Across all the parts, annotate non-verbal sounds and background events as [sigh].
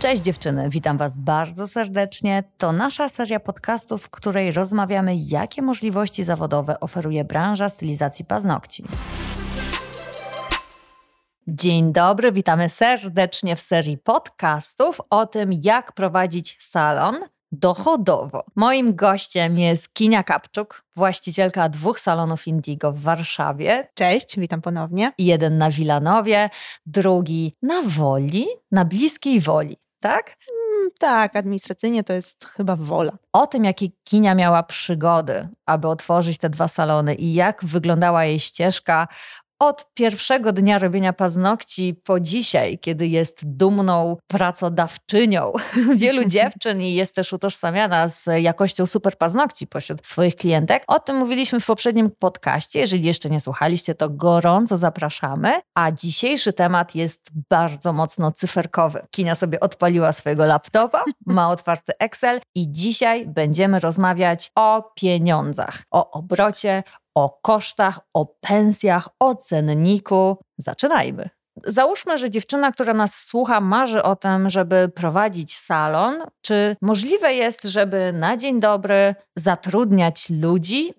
Cześć dziewczyny, witam Was bardzo serdecznie. To nasza seria podcastów, w której rozmawiamy, jakie możliwości zawodowe oferuje branża stylizacji paznokci. Dzień dobry, witamy serdecznie w serii podcastów o tym, jak prowadzić salon dochodowo. Moim gościem jest Kinia Kapczuk, właścicielka dwóch salonów Indigo w Warszawie. Cześć, witam ponownie. Jeden na Wilanowie, drugi na Woli, na bliskiej Woli, tak? Mm, tak, administracyjnie to jest chyba wola. O tym, jakie Kinia miała przygody, aby otworzyć te dwa salony i jak wyglądała jej ścieżka od pierwszego dnia robienia paznokci po dzisiaj, kiedy jest dumną pracodawczynią [laughs] wielu dziewczyn i jest też utożsamiana z jakością super paznokci pośród swoich klientek. O tym mówiliśmy w poprzednim podcaście. Jeżeli jeszcze nie słuchaliście, to gorąco zapraszamy. A dzisiejszy temat jest bardzo mocno cyferkowy. Kinia sobie odpaliła swojego laptopa, [laughs] ma otwarty Excel i dzisiaj będziemy rozmawiać o pieniądzach, o obrocie, o kosztach, o pensjach, o cenniku. Zaczynajmy. Załóżmy, że dziewczyna, która nas słucha, marzy o tym, żeby prowadzić salon. Czy możliwe jest, żeby na dzień dobry zatrudniać ludzi,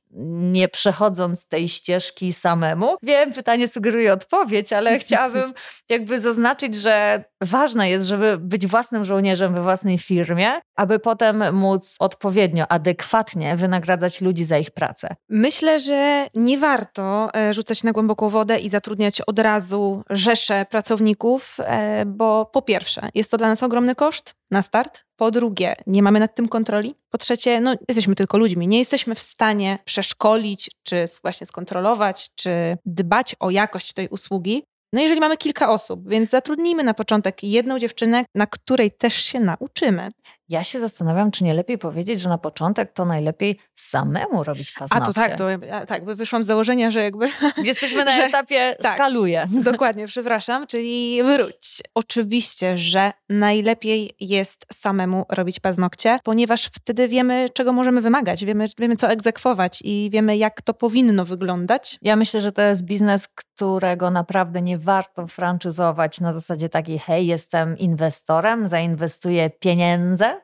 nie przechodząc tej ścieżki samemu? Wiem, pytanie sugeruje odpowiedź, ale [laughs] chciałabym jakby zaznaczyć, że ważne jest, żeby być własnym żołnierzem we własnej firmie, aby potem móc odpowiednio, adekwatnie wynagradzać ludzi za ich pracę. Myślę, że nie warto e, rzucać na głęboką wodę i zatrudniać od razu rzesze pracowników, e, bo po pierwsze, jest to dla nas ogromny koszt na start. Po drugie, nie mamy nad tym kontroli. Po trzecie, no, jesteśmy tylko ludźmi. Nie jesteśmy w stanie przeszkolić, czy właśnie skontrolować, czy dbać o jakość tej usługi. No jeżeli mamy kilka osób, więc zatrudnijmy na początek jedną dziewczynę, na której też się nauczymy. Ja się zastanawiam, czy nie lepiej powiedzieć, że na początek to najlepiej samemu robić paznokcie. A to tak, to tak, wyszłam z założenia, że jakby... [laughs] Jesteśmy na że, etapie tak, skaluję. [laughs] Dokładnie, przepraszam, czyli wróć. Oczywiście, że najlepiej jest samemu robić paznokcie, ponieważ wtedy wiemy, czego możemy wymagać, wiemy, wiemy co egzekwować i wiemy, jak to powinno wyglądać. Ja myślę, że to jest biznes, którego naprawdę nie warto franczyzować na zasadzie takiej, hej, jestem inwestorem, zainwestuję pieniądze,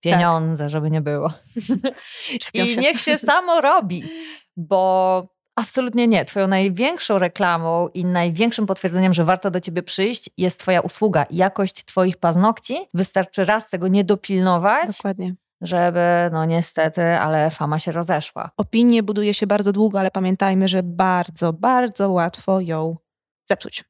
pieniądze, tak. żeby nie było. [laughs] I niech się samo robi, bo absolutnie nie. Twoją największą reklamą i największym potwierdzeniem, że warto do ciebie przyjść, jest twoja usługa. Jakość twoich paznokci. Wystarczy raz tego nie dopilnować. Dokładnie żeby, no niestety, ale fama się rozeszła. Opinię buduje się bardzo długo, ale pamiętajmy, że bardzo, bardzo łatwo ją zepsuć.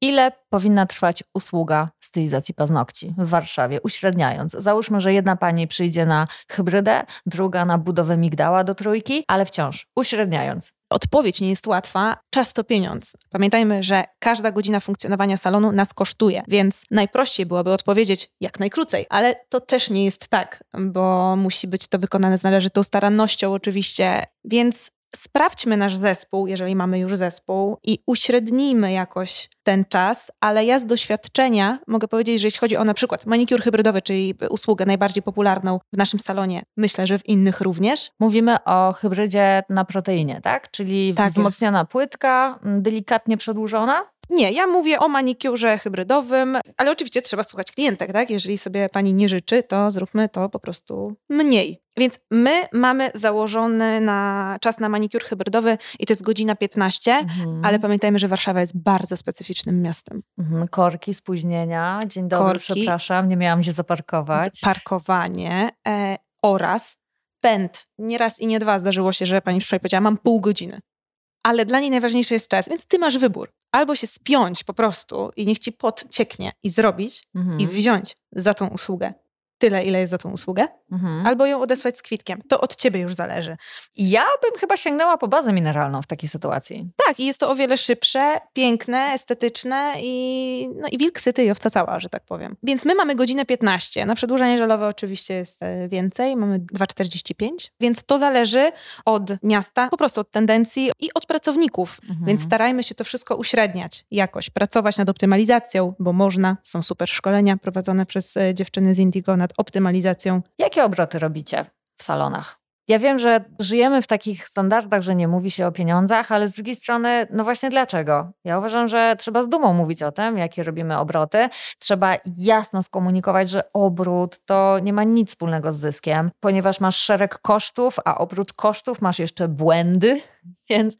Ile powinna trwać usługa stylizacji paznokci w Warszawie, uśredniając? Załóżmy, że jedna pani przyjdzie na hybrydę, druga na budowę migdała do trójki, ale wciąż uśredniając. Odpowiedź nie jest łatwa, czas to pieniądz. Pamiętajmy, że każda godzina funkcjonowania salonu nas kosztuje, więc najprościej byłoby odpowiedzieć jak najkrócej, ale to też nie jest tak, bo musi być to wykonane z należytą starannością oczywiście, więc sprawdźmy nasz zespół, jeżeli mamy już zespół, i uśrednijmy jakoś ten czas, ale ja z doświadczenia mogę powiedzieć, że jeśli chodzi o na przykład manikur hybrydowy, czyli usługę najbardziej popularną w naszym salonie, myślę, że w innych również. Mówimy o hybrydzie na proteinie, tak? Czyli tak wzmocniona jest. płytka, delikatnie przedłużona? Nie, ja mówię o manikurze hybrydowym, ale oczywiście trzeba słuchać klientek, tak? Jeżeli sobie pani nie życzy, to zróbmy to po prostu mniej. Więc my mamy założony na czas na manikur hybrydowy i to jest godzina 15, mhm. ale pamiętajmy, że Warszawa jest bardzo specyficznym miastem. Mhm. Korki, spóźnienia. Dzień dobry, Korki, przepraszam, nie miałam się zaparkować. Parkowanie e, oraz pęd. Nie raz i nie dwa zdarzyło się, że pani wczoraj powiedziała, mam pół godziny ale dla niej najważniejszy jest czas, więc ty masz wybór. Albo się spiąć po prostu i niech ci podcieknie i zrobić mhm. i wziąć za tą usługę tyle, ile jest za tą usługę, mhm. albo ją odesłać z kwitkiem. To od ciebie już zależy. Ja bym chyba sięgnęła po bazę mineralną w takiej sytuacji. Tak, i jest to o wiele szybsze, piękne, estetyczne i, no, i wilk syty i owca cała, że tak powiem. Więc my mamy godzinę 15. Na przedłużenie żelowe oczywiście jest e, więcej, mamy 2,45, więc to zależy od miasta, po prostu od tendencji i od pracowników. Mhm. Więc starajmy się to wszystko uśredniać jakoś, pracować nad optymalizacją, bo można, są super szkolenia prowadzone przez e, dziewczyny z Indigo nad optymalizacją. Jakie obroty robicie w salonach? Ja wiem, że żyjemy w takich standardach, że nie mówi się o pieniądzach, ale z drugiej strony, no właśnie dlaczego? Ja uważam, że trzeba z dumą mówić o tym, jakie robimy obroty. Trzeba jasno skomunikować, że obrót to nie ma nic wspólnego z zyskiem, ponieważ masz szereg kosztów, a oprócz kosztów masz jeszcze błędy, [laughs] więc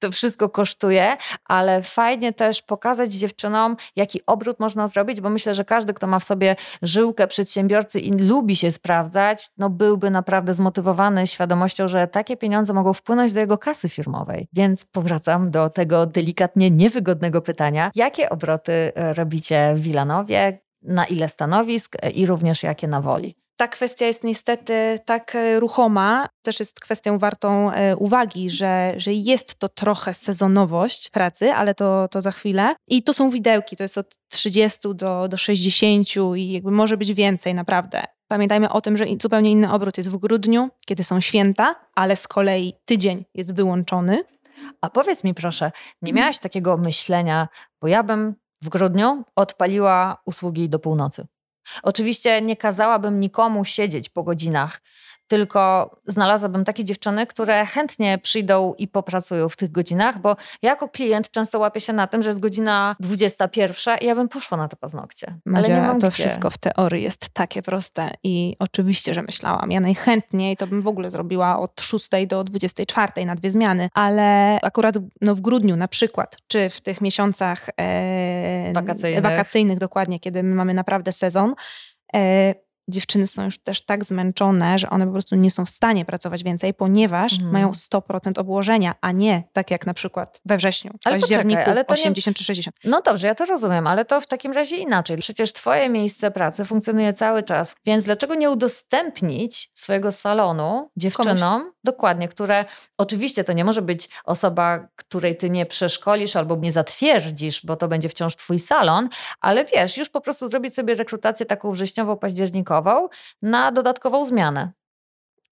to wszystko kosztuje, ale fajnie też pokazać dziewczynom, jaki obrót można zrobić, bo myślę, że każdy, kto ma w sobie żyłkę przedsiębiorcy i lubi się sprawdzać, no byłby naprawdę zmotywowany świadomością, że takie pieniądze mogą wpłynąć do jego kasy firmowej. Więc powracam do tego delikatnie niewygodnego pytania, jakie obroty e, robicie w Wilanowie, na ile stanowisk e, i również jakie na woli? Ta kwestia jest niestety tak e, ruchoma, też jest kwestią wartą e, uwagi, że, że jest to trochę sezonowość pracy, ale to, to za chwilę. I to są widełki, to jest od 30 do, do 60 i jakby może być więcej naprawdę. Pamiętajmy o tym, że zupełnie inny obrót jest w grudniu, kiedy są święta, ale z kolei tydzień jest wyłączony. A powiedz mi proszę, nie miałaś takiego myślenia, bo ja bym w grudniu odpaliła usługi do północy. Oczywiście nie kazałabym nikomu siedzieć po godzinach, tylko znalazłabym takie dziewczyny, które chętnie przyjdą i popracują w tych godzinach, bo ja jako klient często łapię się na tym, że jest godzina 21 i ja bym poszła na te paznokcie. Madzia, ale nie mam to gdzie. wszystko w teorii jest takie proste i oczywiście, że myślałam. Ja najchętniej to bym w ogóle zrobiła od 6 do 24 na dwie zmiany, ale akurat no, w grudniu na przykład, czy w tych miesiącach e, wakacyjnych. wakacyjnych dokładnie, kiedy my mamy naprawdę sezon, e, dziewczyny są już też tak zmęczone, że one po prostu nie są w stanie pracować więcej, ponieważ mhm. mają 100% obłożenia, a nie tak jak na przykład we wrześniu, w ale październiku poczekaj, ale 80 nie... czy 60. No dobrze, ja to rozumiem, ale to w takim razie inaczej. Przecież twoje miejsce pracy funkcjonuje cały czas, więc dlaczego nie udostępnić swojego salonu dziewczynom, Komuś? dokładnie, które oczywiście to nie może być osoba, której ty nie przeszkolisz albo nie zatwierdzisz, bo to będzie wciąż twój salon, ale wiesz, już po prostu zrobić sobie rekrutację taką wrześniową, październikową, na dodatkową zmianę.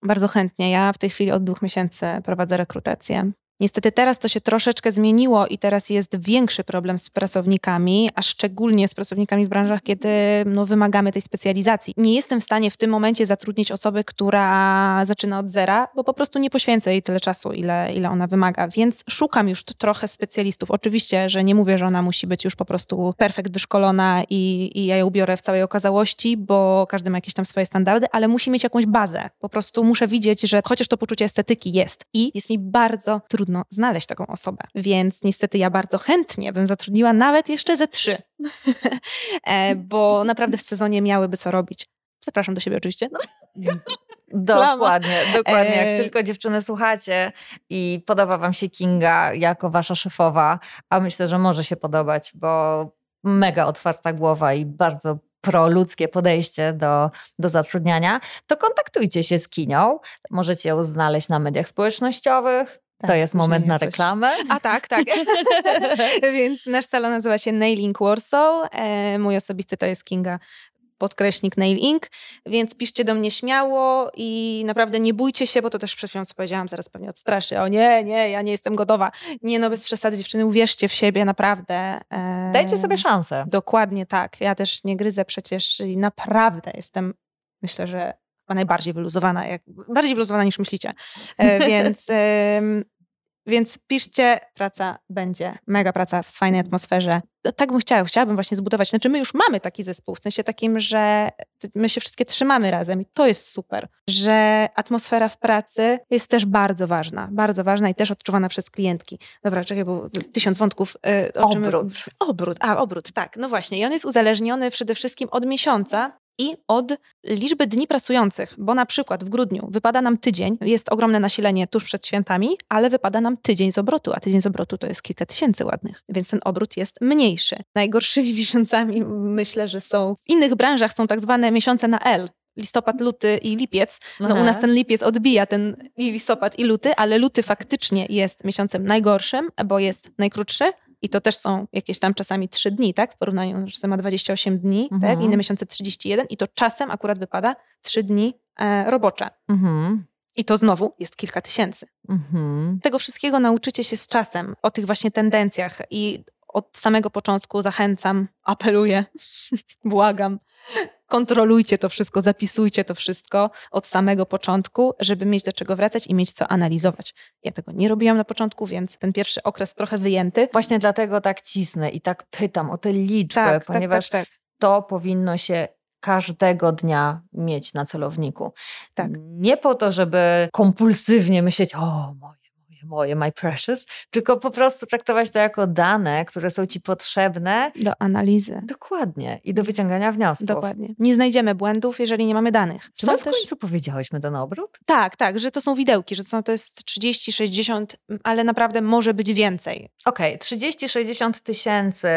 Bardzo chętnie. Ja w tej chwili od dwóch miesięcy prowadzę rekrutację. Niestety teraz to się troszeczkę zmieniło i teraz jest większy problem z pracownikami, a szczególnie z pracownikami w branżach, kiedy no, wymagamy tej specjalizacji. Nie jestem w stanie w tym momencie zatrudnić osoby, która zaczyna od zera, bo po prostu nie poświęcę jej tyle czasu, ile, ile ona wymaga, więc szukam już trochę specjalistów. Oczywiście, że nie mówię, że ona musi być już po prostu perfekt wyszkolona i, i ja ją biorę w całej okazałości, bo każdy ma jakieś tam swoje standardy, ale musi mieć jakąś bazę. Po prostu muszę widzieć, że chociaż to poczucie estetyki jest i jest mi bardzo trudno trudno znaleźć taką osobę. Więc niestety ja bardzo chętnie bym zatrudniła nawet jeszcze ze trzy, [laughs] e, bo naprawdę w sezonie miałyby co robić. Zapraszam do siebie oczywiście. No. [laughs] Dokładnie, dokładnie. Jak e... tylko dziewczyny słuchacie i podoba wam się Kinga jako wasza szefowa, a myślę, że może się podobać, bo mega otwarta głowa i bardzo proludzkie podejście do, do zatrudniania, to kontaktujcie się z Kinią. Możecie ją znaleźć na mediach społecznościowych, tak, to jest moment na reklamę. A tak, tak. [laughs] [laughs] Więc nasz salon nazywa się Nailing Warsaw. E, mój osobisty to jest Kinga podkreśnik Nailing, więc piszcie do mnie śmiało i naprawdę nie bójcie się, bo to też przed chwilą co powiedziałam, zaraz pewnie odstraszy. O nie, nie, ja nie jestem gotowa. Nie, no bez przesady dziewczyny, uwierzcie w siebie, naprawdę. E, Dajcie sobie szansę. Dokładnie tak. Ja też nie gryzę przecież i naprawdę jestem, myślę, że najbardziej wyluzowana, jak, bardziej wyluzowana niż myślicie. E, [laughs] więc, więc piszcie, praca będzie, mega praca w fajnej atmosferze. No, tak bym chciała, chciałabym właśnie zbudować. Znaczy my już mamy taki zespół, w sensie takim, że my się wszystkie trzymamy razem i to jest super, że atmosfera w pracy jest też bardzo ważna, bardzo ważna i też odczuwana przez klientki. Dobra, czekaj, bo tysiąc wątków. Y, obrót. Obrót, a obrót, tak, no właśnie. I on jest uzależniony przede wszystkim od miesiąca, i od liczby dni pracujących, bo na przykład w grudniu wypada nam tydzień, jest ogromne nasilenie tuż przed świętami, ale wypada nam tydzień z obrotu, a tydzień z obrotu to jest kilka tysięcy ładnych, więc ten obrót jest mniejszy. Najgorszymi [laughs] miesiącami myślę, że są w innych branżach są tak zwane miesiące na L, listopad, luty i lipiec. No u nas ten lipiec odbija ten i listopad i luty, ale luty faktycznie jest miesiącem najgorszym, bo jest najkrótszy, i to też są jakieś tam czasami 3 dni, tak? W porównaniu, że ma 28 dni, mhm. tak? Inne miesiące 31 i to czasem akurat wypada 3 dni e, robocze. Mhm. I to znowu jest kilka tysięcy. Mhm. Tego wszystkiego nauczycie się z czasem, o tych właśnie tendencjach i od samego początku zachęcam, [laughs] apeluję, błagam. Kontrolujcie to wszystko, zapisujcie to wszystko od samego początku, żeby mieć do czego wracać i mieć co analizować. Ja tego nie robiłam na początku, więc ten pierwszy okres trochę wyjęty. Właśnie dlatego tak cisnę i tak pytam o tę liczbę, Tak, tak, ponieważ tak, tak. to powinno się każdego dnia mieć na celowniku. Tak. Nie po to, żeby kompulsywnie myśleć, o moje, moje, my precious, tylko po prostu traktować to jako dane, które są ci potrzebne Do analizy. dokładnie i do wyciągania wniosków. Dokładnie. Nie znajdziemy błędów, jeżeli nie mamy danych. Czy Są my w też- końcu powiedziałyśmy ten obrót? Tak, tak, że to są widełki, że są, to jest 30, 60, ale naprawdę może być więcej. Okej, 30-60 tysięcy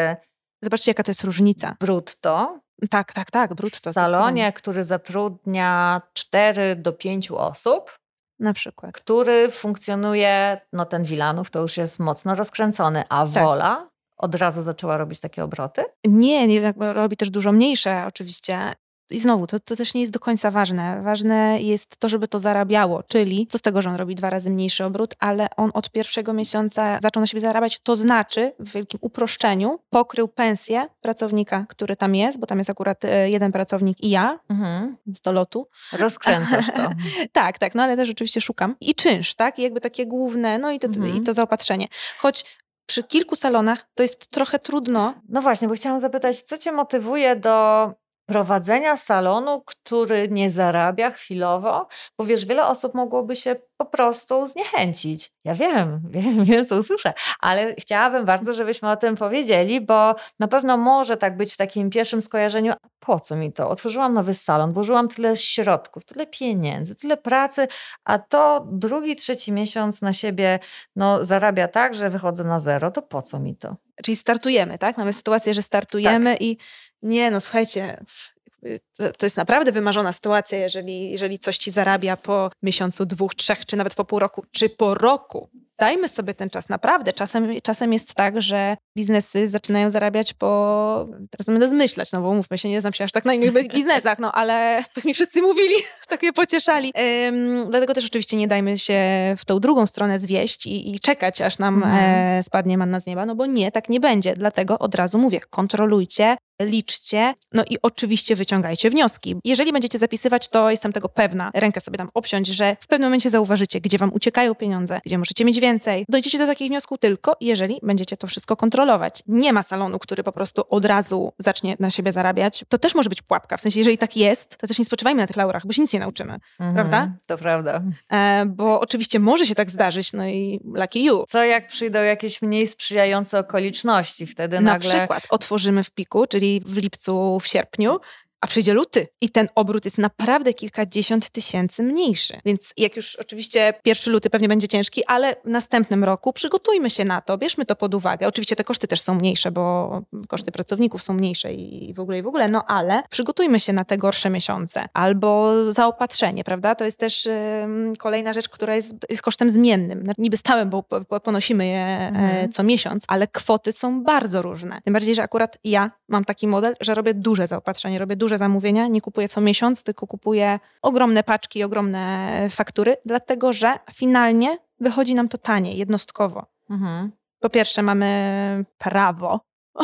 Zobaczcie, jaka to jest różnica. brutto Tak, tak, tak, w brutto. salonie, który zatrudnia 4 do 5 osób, Na przykład. który funkcjonuje, no ten Wilanów to już jest mocno rozkręcony, a Tak. Wola od razu zaczęła robić takie obroty? Nie, nie robi też dużo mniejsze oczywiście. I znowu, to, to też nie jest do końca ważne. Ważne jest to, żeby to zarabiało, czyli co z tego, że on robi dwa razy mniejszy obrót, ale on od pierwszego miesiąca zaczął na siebie zarabiać, to znaczy w wielkim uproszczeniu pokrył pensję pracownika, który tam jest, bo tam jest akurat e, jeden pracownik i ja Mhm. z dolotu. Rozkręcasz to. [laughs] Tak, tak, no ale też oczywiście szukam. I czynsz, tak? I jakby takie główne, no i to, Mhm. i to zaopatrzenie. Choć przy kilku salonach to jest trochę trudno, No właśnie, bo chciałam zapytać, co cię motywuje do prowadzenia salonu, który nie zarabia chwilowo? Bo wiesz, wiele osób mogłoby się po prostu zniechęcić. Ja wiem, [laughs] wiem, wiem, co usłyszę, ale chciałabym bardzo, żebyśmy o tym powiedzieli, bo na pewno może tak być w takim pierwszym skojarzeniu, a po co mi to? Otworzyłam nowy salon, włożyłam tyle środków, tyle pieniędzy, tyle pracy, a to drugi, trzeci miesiąc na siebie no, zarabia tak, że wychodzę na zero, to po co mi to? czyli startujemy, tak? Mamy sytuację, że startujemy Tak. i nie, no słuchajcie, to, jest naprawdę wymarzona sytuacja, jeżeli, jeżeli coś ci zarabia po miesiącu, dwóch, trzech, czy nawet po pół roku, czy po roku. Dajmy sobie ten czas, naprawdę. Czasem, czasem jest tak, że biznesy zaczynają zarabiać po... Teraz będę zmyślać, no bo mówmy się, nie znam się aż tak na innych [laughs] biznesach, no ale tak mi wszyscy mówili, [laughs] tak mnie pocieszali. Ym, dlatego też oczywiście nie dajmy się w tą drugą stronę zwieść i, i czekać, aż nam Mhm. e, spadnie manna z nieba, no bo nie, tak nie będzie. Dlatego od razu mówię, kontrolujcie, liczcie, no i oczywiście wyciągajcie wnioski. Jeżeli będziecie zapisywać, to jestem tego pewna, rękę sobie tam obciąć, że w pewnym momencie zauważycie, gdzie wam uciekają pieniądze, gdzie możecie mieć więcej. Dojdziecie do takich wniosków tylko, jeżeli będziecie to wszystko kontrolować. Nie ma salonu, który po prostu od razu zacznie na siebie zarabiać. To też może być pułapka, w sensie, jeżeli tak jest, to też nie spoczywajmy na tych laurach, bo się nic nie nauczymy, Prawda? Mhm, To prawda. e, bo oczywiście może się tak zdarzyć, no i lucky you. Co jak przyjdą jakieś mniej sprzyjające okoliczności? Wtedy Na nagle... przykład otworzymy w piku, czyli w lipcu, w sierpniu, a przyjdzie luty i ten obrót jest naprawdę kilkadziesiąt tysięcy mniejszy. Więc jak już oczywiście pierwszy luty pewnie będzie ciężki, ale w następnym roku przygotujmy się na to, bierzmy to pod uwagę. Oczywiście te koszty też są mniejsze, bo koszty pracowników są mniejsze i w ogóle i w ogóle, no ale przygotujmy się na te gorsze miesiące. Albo zaopatrzenie, prawda? To jest też kolejna rzecz, która jest, jest kosztem zmiennym. Znaczy, Niby stałym, bo po- po- ponosimy je e, Mhm. co miesiąc, ale kwoty są bardzo różne. Tym bardziej, że akurat ja mam taki model, że robię duże zaopatrzenie, robię duże zamówienia, nie kupuję co miesiąc, tylko kupuję ogromne paczki, ogromne faktury, dlatego że finalnie wychodzi nam to taniej, jednostkowo. Mhm. Po pierwsze, mamy prawo [laughs]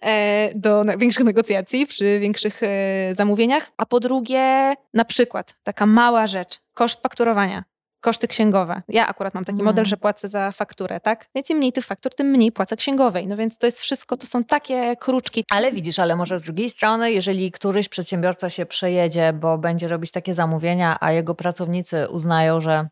e, do większych negocjacji przy większych e, zamówieniach, a po drugie, na przykład, taka mała rzecz, koszt fakturowania. Koszty księgowe. Ja akurat mam taki Mhm. model, że płacę za fakturę, tak? Więc im mniej tych faktur, tym mniej płacę księgowej. No więc to jest wszystko, to są takie kruczki. Ale widzisz, ale może z drugiej strony, jeżeli któryś przedsiębiorca się przejedzie, bo będzie robić takie zamówienia, a jego pracownicy uznają, że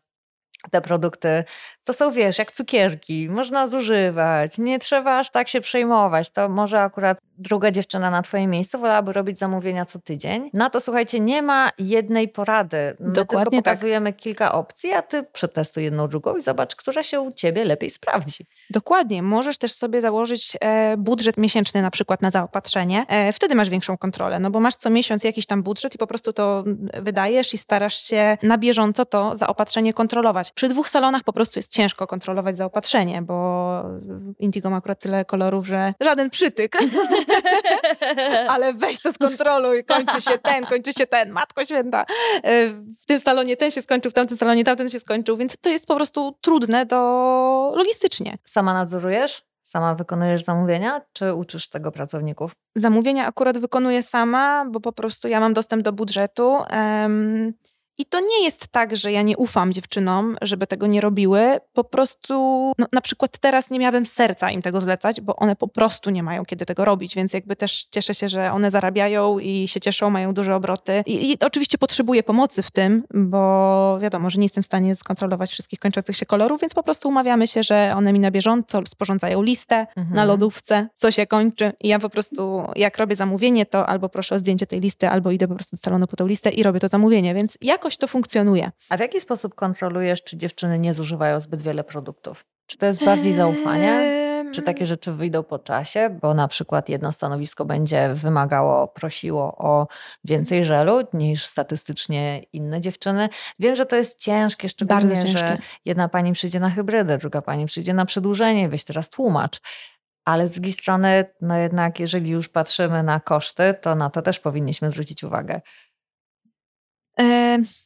te produkty to są, wiesz, jak cukierki, można zużywać, nie trzeba aż tak się przejmować. To może akurat druga dziewczyna na twoim miejscu wolałaby robić zamówienia co tydzień. Na to, słuchajcie, nie ma jednej porady. My Dokładnie tylko tak. pokazujemy kilka opcji, a ty przetestuj jedną, drugą i zobacz, która się u ciebie lepiej sprawdzi. Dokładnie. Możesz też sobie założyć e, budżet miesięczny na przykład na zaopatrzenie. E, wtedy masz większą kontrolę, no bo masz co miesiąc jakiś tam budżet i po prostu to mm, wydajesz i starasz się na bieżąco to zaopatrzenie kontrolować. Przy dwóch salonach po prostu jest ciężko kontrolować zaopatrzenie, bo Indigo ma akurat tyle kolorów, że żaden przytyk. [laughs] Ale weź to skontroluj, kończy się ten, kończy się ten, matko święta. E, W tym salonie ten się skończył, w tamtym salonie tamten się skończył, więc to jest po prostu trudne do logistycznie. Sama nadzorujesz Sama wykonujesz zamówienia, czy uczysz tego pracowników? Zamówienia akurat wykonuję sama, bo po prostu ja mam dostęp do budżetu. Um, i to nie jest tak, że ja nie ufam dziewczynom, żeby tego nie robiły. Po prostu, no, na przykład teraz nie miałabym serca im tego zlecać, bo one po prostu nie mają kiedy tego robić, więc jakby też cieszę się, że one zarabiają i się cieszą, mają duże obroty. I, i oczywiście potrzebuję pomocy w tym, bo wiadomo, że nie jestem w stanie skontrolować wszystkich kończących się kolorów, więc po prostu umawiamy się, że one mi na bieżąco sporządzają listę mhm. na lodówce, co się kończy i ja po prostu, jak robię zamówienie, to albo proszę o zdjęcie tej listy, albo idę po prostu do salonu po tę listę i robię to zamówienie, więc jak jakoś to funkcjonuje. A w jaki sposób kontrolujesz, czy dziewczyny nie zużywają zbyt wiele produktów? Czy to jest bardziej zaufanie? Czy takie rzeczy wyjdą po czasie, bo na przykład jedno stanowisko będzie wymagało, prosiło o więcej żelu niż statystycznie inne dziewczyny? Wiem, że to jest ciężkie, szczególnie, Bardzo ciężkie. że jedna pani przyjdzie na hybrydę, druga pani przyjdzie na przedłużenie, weź teraz tłumacz. Ale z drugiej strony, no jednak, jeżeli już patrzymy na koszty, to na to też powinniśmy zwrócić uwagę.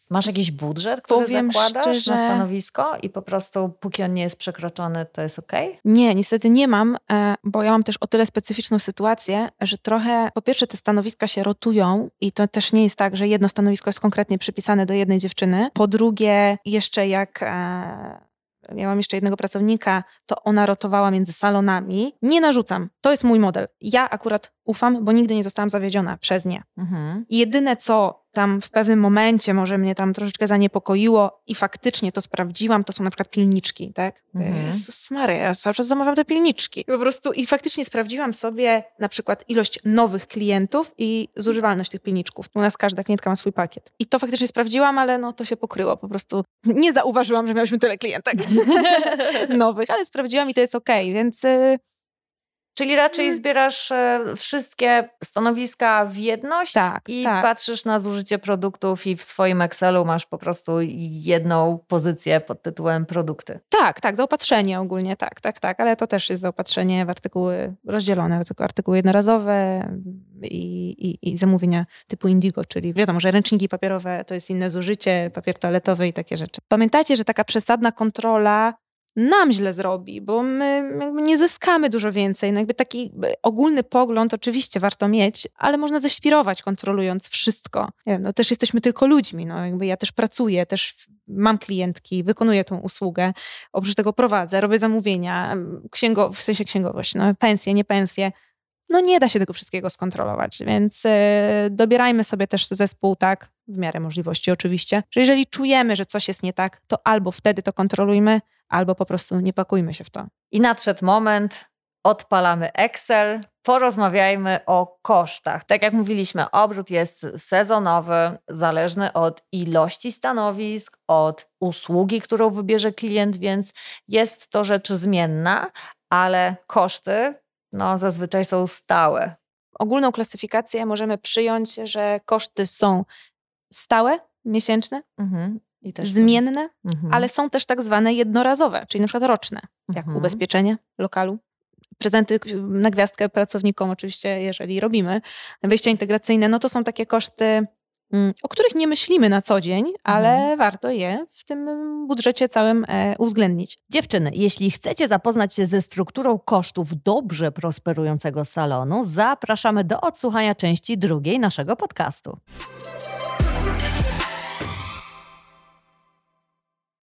Masz jakiś budżet, który Powiem zakładasz szczerze, na stanowisko i po prostu póki on nie jest przekroczony, to jest ok? Nie, niestety nie mam, e, bo ja mam też o tyle specyficzną sytuację, że trochę, po pierwsze te stanowiska się rotują i to też nie jest tak, że jedno stanowisko jest konkretnie przypisane do jednej dziewczyny. Po drugie, jeszcze jak e, miałam jeszcze jednego pracownika, to ona rotowała między salonami. Nie narzucam, to jest mój model. Ja akurat ufam, bo nigdy nie zostałam zawiedziona przez nie. Mhm. Jedyne co tam w pewnym momencie może mnie tam troszeczkę zaniepokoiło i faktycznie to sprawdziłam, to są na przykład pilniczki, tak? Mhm. Jezus Maria, ja cały czas zamawiam te pilniczki. Po prostu i faktycznie sprawdziłam sobie na przykład ilość nowych klientów i zużywalność tych pilniczków. U nas każda klientka ma swój pakiet. I to faktycznie sprawdziłam, ale no to się pokryło. Po prostu [laughs] nie zauważyłam, że miałyśmy tyle klientek [laughs] nowych, ale sprawdziłam i to jest okej, okay, więc... Y, Czyli raczej mm. zbierasz e, wszystkie stanowiska w jedność tak, i tak. patrzysz na zużycie produktów i w swoim Excelu masz po prostu jedną pozycję pod tytułem produkty. Tak, tak, zaopatrzenie ogólnie, tak, tak, tak, ale to też jest zaopatrzenie w artykuły rozdzielone, tylko artykuły jednorazowe i, i, i zamówienia typu Indigo, czyli wiadomo, że ręczniki papierowe to jest inne zużycie, papier toaletowy i takie rzeczy. Pamiętajcie, że taka przesadna kontrola nam źle zrobi, bo my nie zyskamy dużo więcej. No jakby taki ogólny pogląd oczywiście warto mieć, ale można ześwirować kontrolując wszystko. Nie wiem, no też jesteśmy tylko ludźmi, no jakby ja też pracuję, też mam klientki, wykonuję tą usługę, oprócz tego prowadzę, robię zamówienia, księgo, w sensie księgowość, no pensje, nie pensje. No nie da się tego wszystkiego skontrolować, więc yy, dobierajmy sobie też zespół tak, w miarę możliwości oczywiście, że jeżeli czujemy, że coś jest nie tak, to albo wtedy to kontrolujmy, albo po prostu nie pakujmy się w to. I nadszedł moment, odpalamy Excel, porozmawiajmy o kosztach. Tak jak mówiliśmy, obrót jest sezonowy, zależny od ilości stanowisk, od usługi, którą wybierze klient, więc jest to rzecz zmienna, ale koszty no, zazwyczaj są stałe. Ogólną klasyfikację możemy przyjąć, że koszty są stałe, miesięczne, mhm zmienne, mhm. ale są też tak zwane jednorazowe, czyli na przykład roczne, jak mhm. ubezpieczenie lokalu, prezenty na gwiazdkę pracownikom oczywiście, jeżeli robimy, wyjścia integracyjne, no to są takie koszty, mm, o których nie myślimy na co dzień, ale mhm. warto je w tym budżecie całym e, uwzględnić. Dziewczyny, jeśli chcecie zapoznać się ze strukturą kosztów dobrze prosperującego salonu, zapraszamy do odsłuchania części drugiej naszego podcastu.